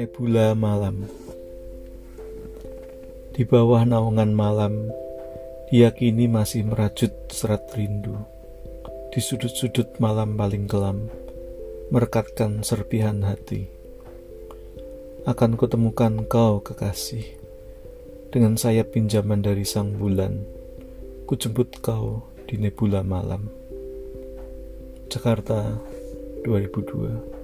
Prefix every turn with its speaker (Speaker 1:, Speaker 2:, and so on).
Speaker 1: Nebula Malam Di bawah naungan malam, dia kini masih merajut serat rindu. Di sudut-sudut malam paling kelam, merekatkan serpihan hati. Akan kutemukan kau kekasih, dengan sayap pinjaman dari sang bulan, kujemput kau di nebula malam. Jakarta 2002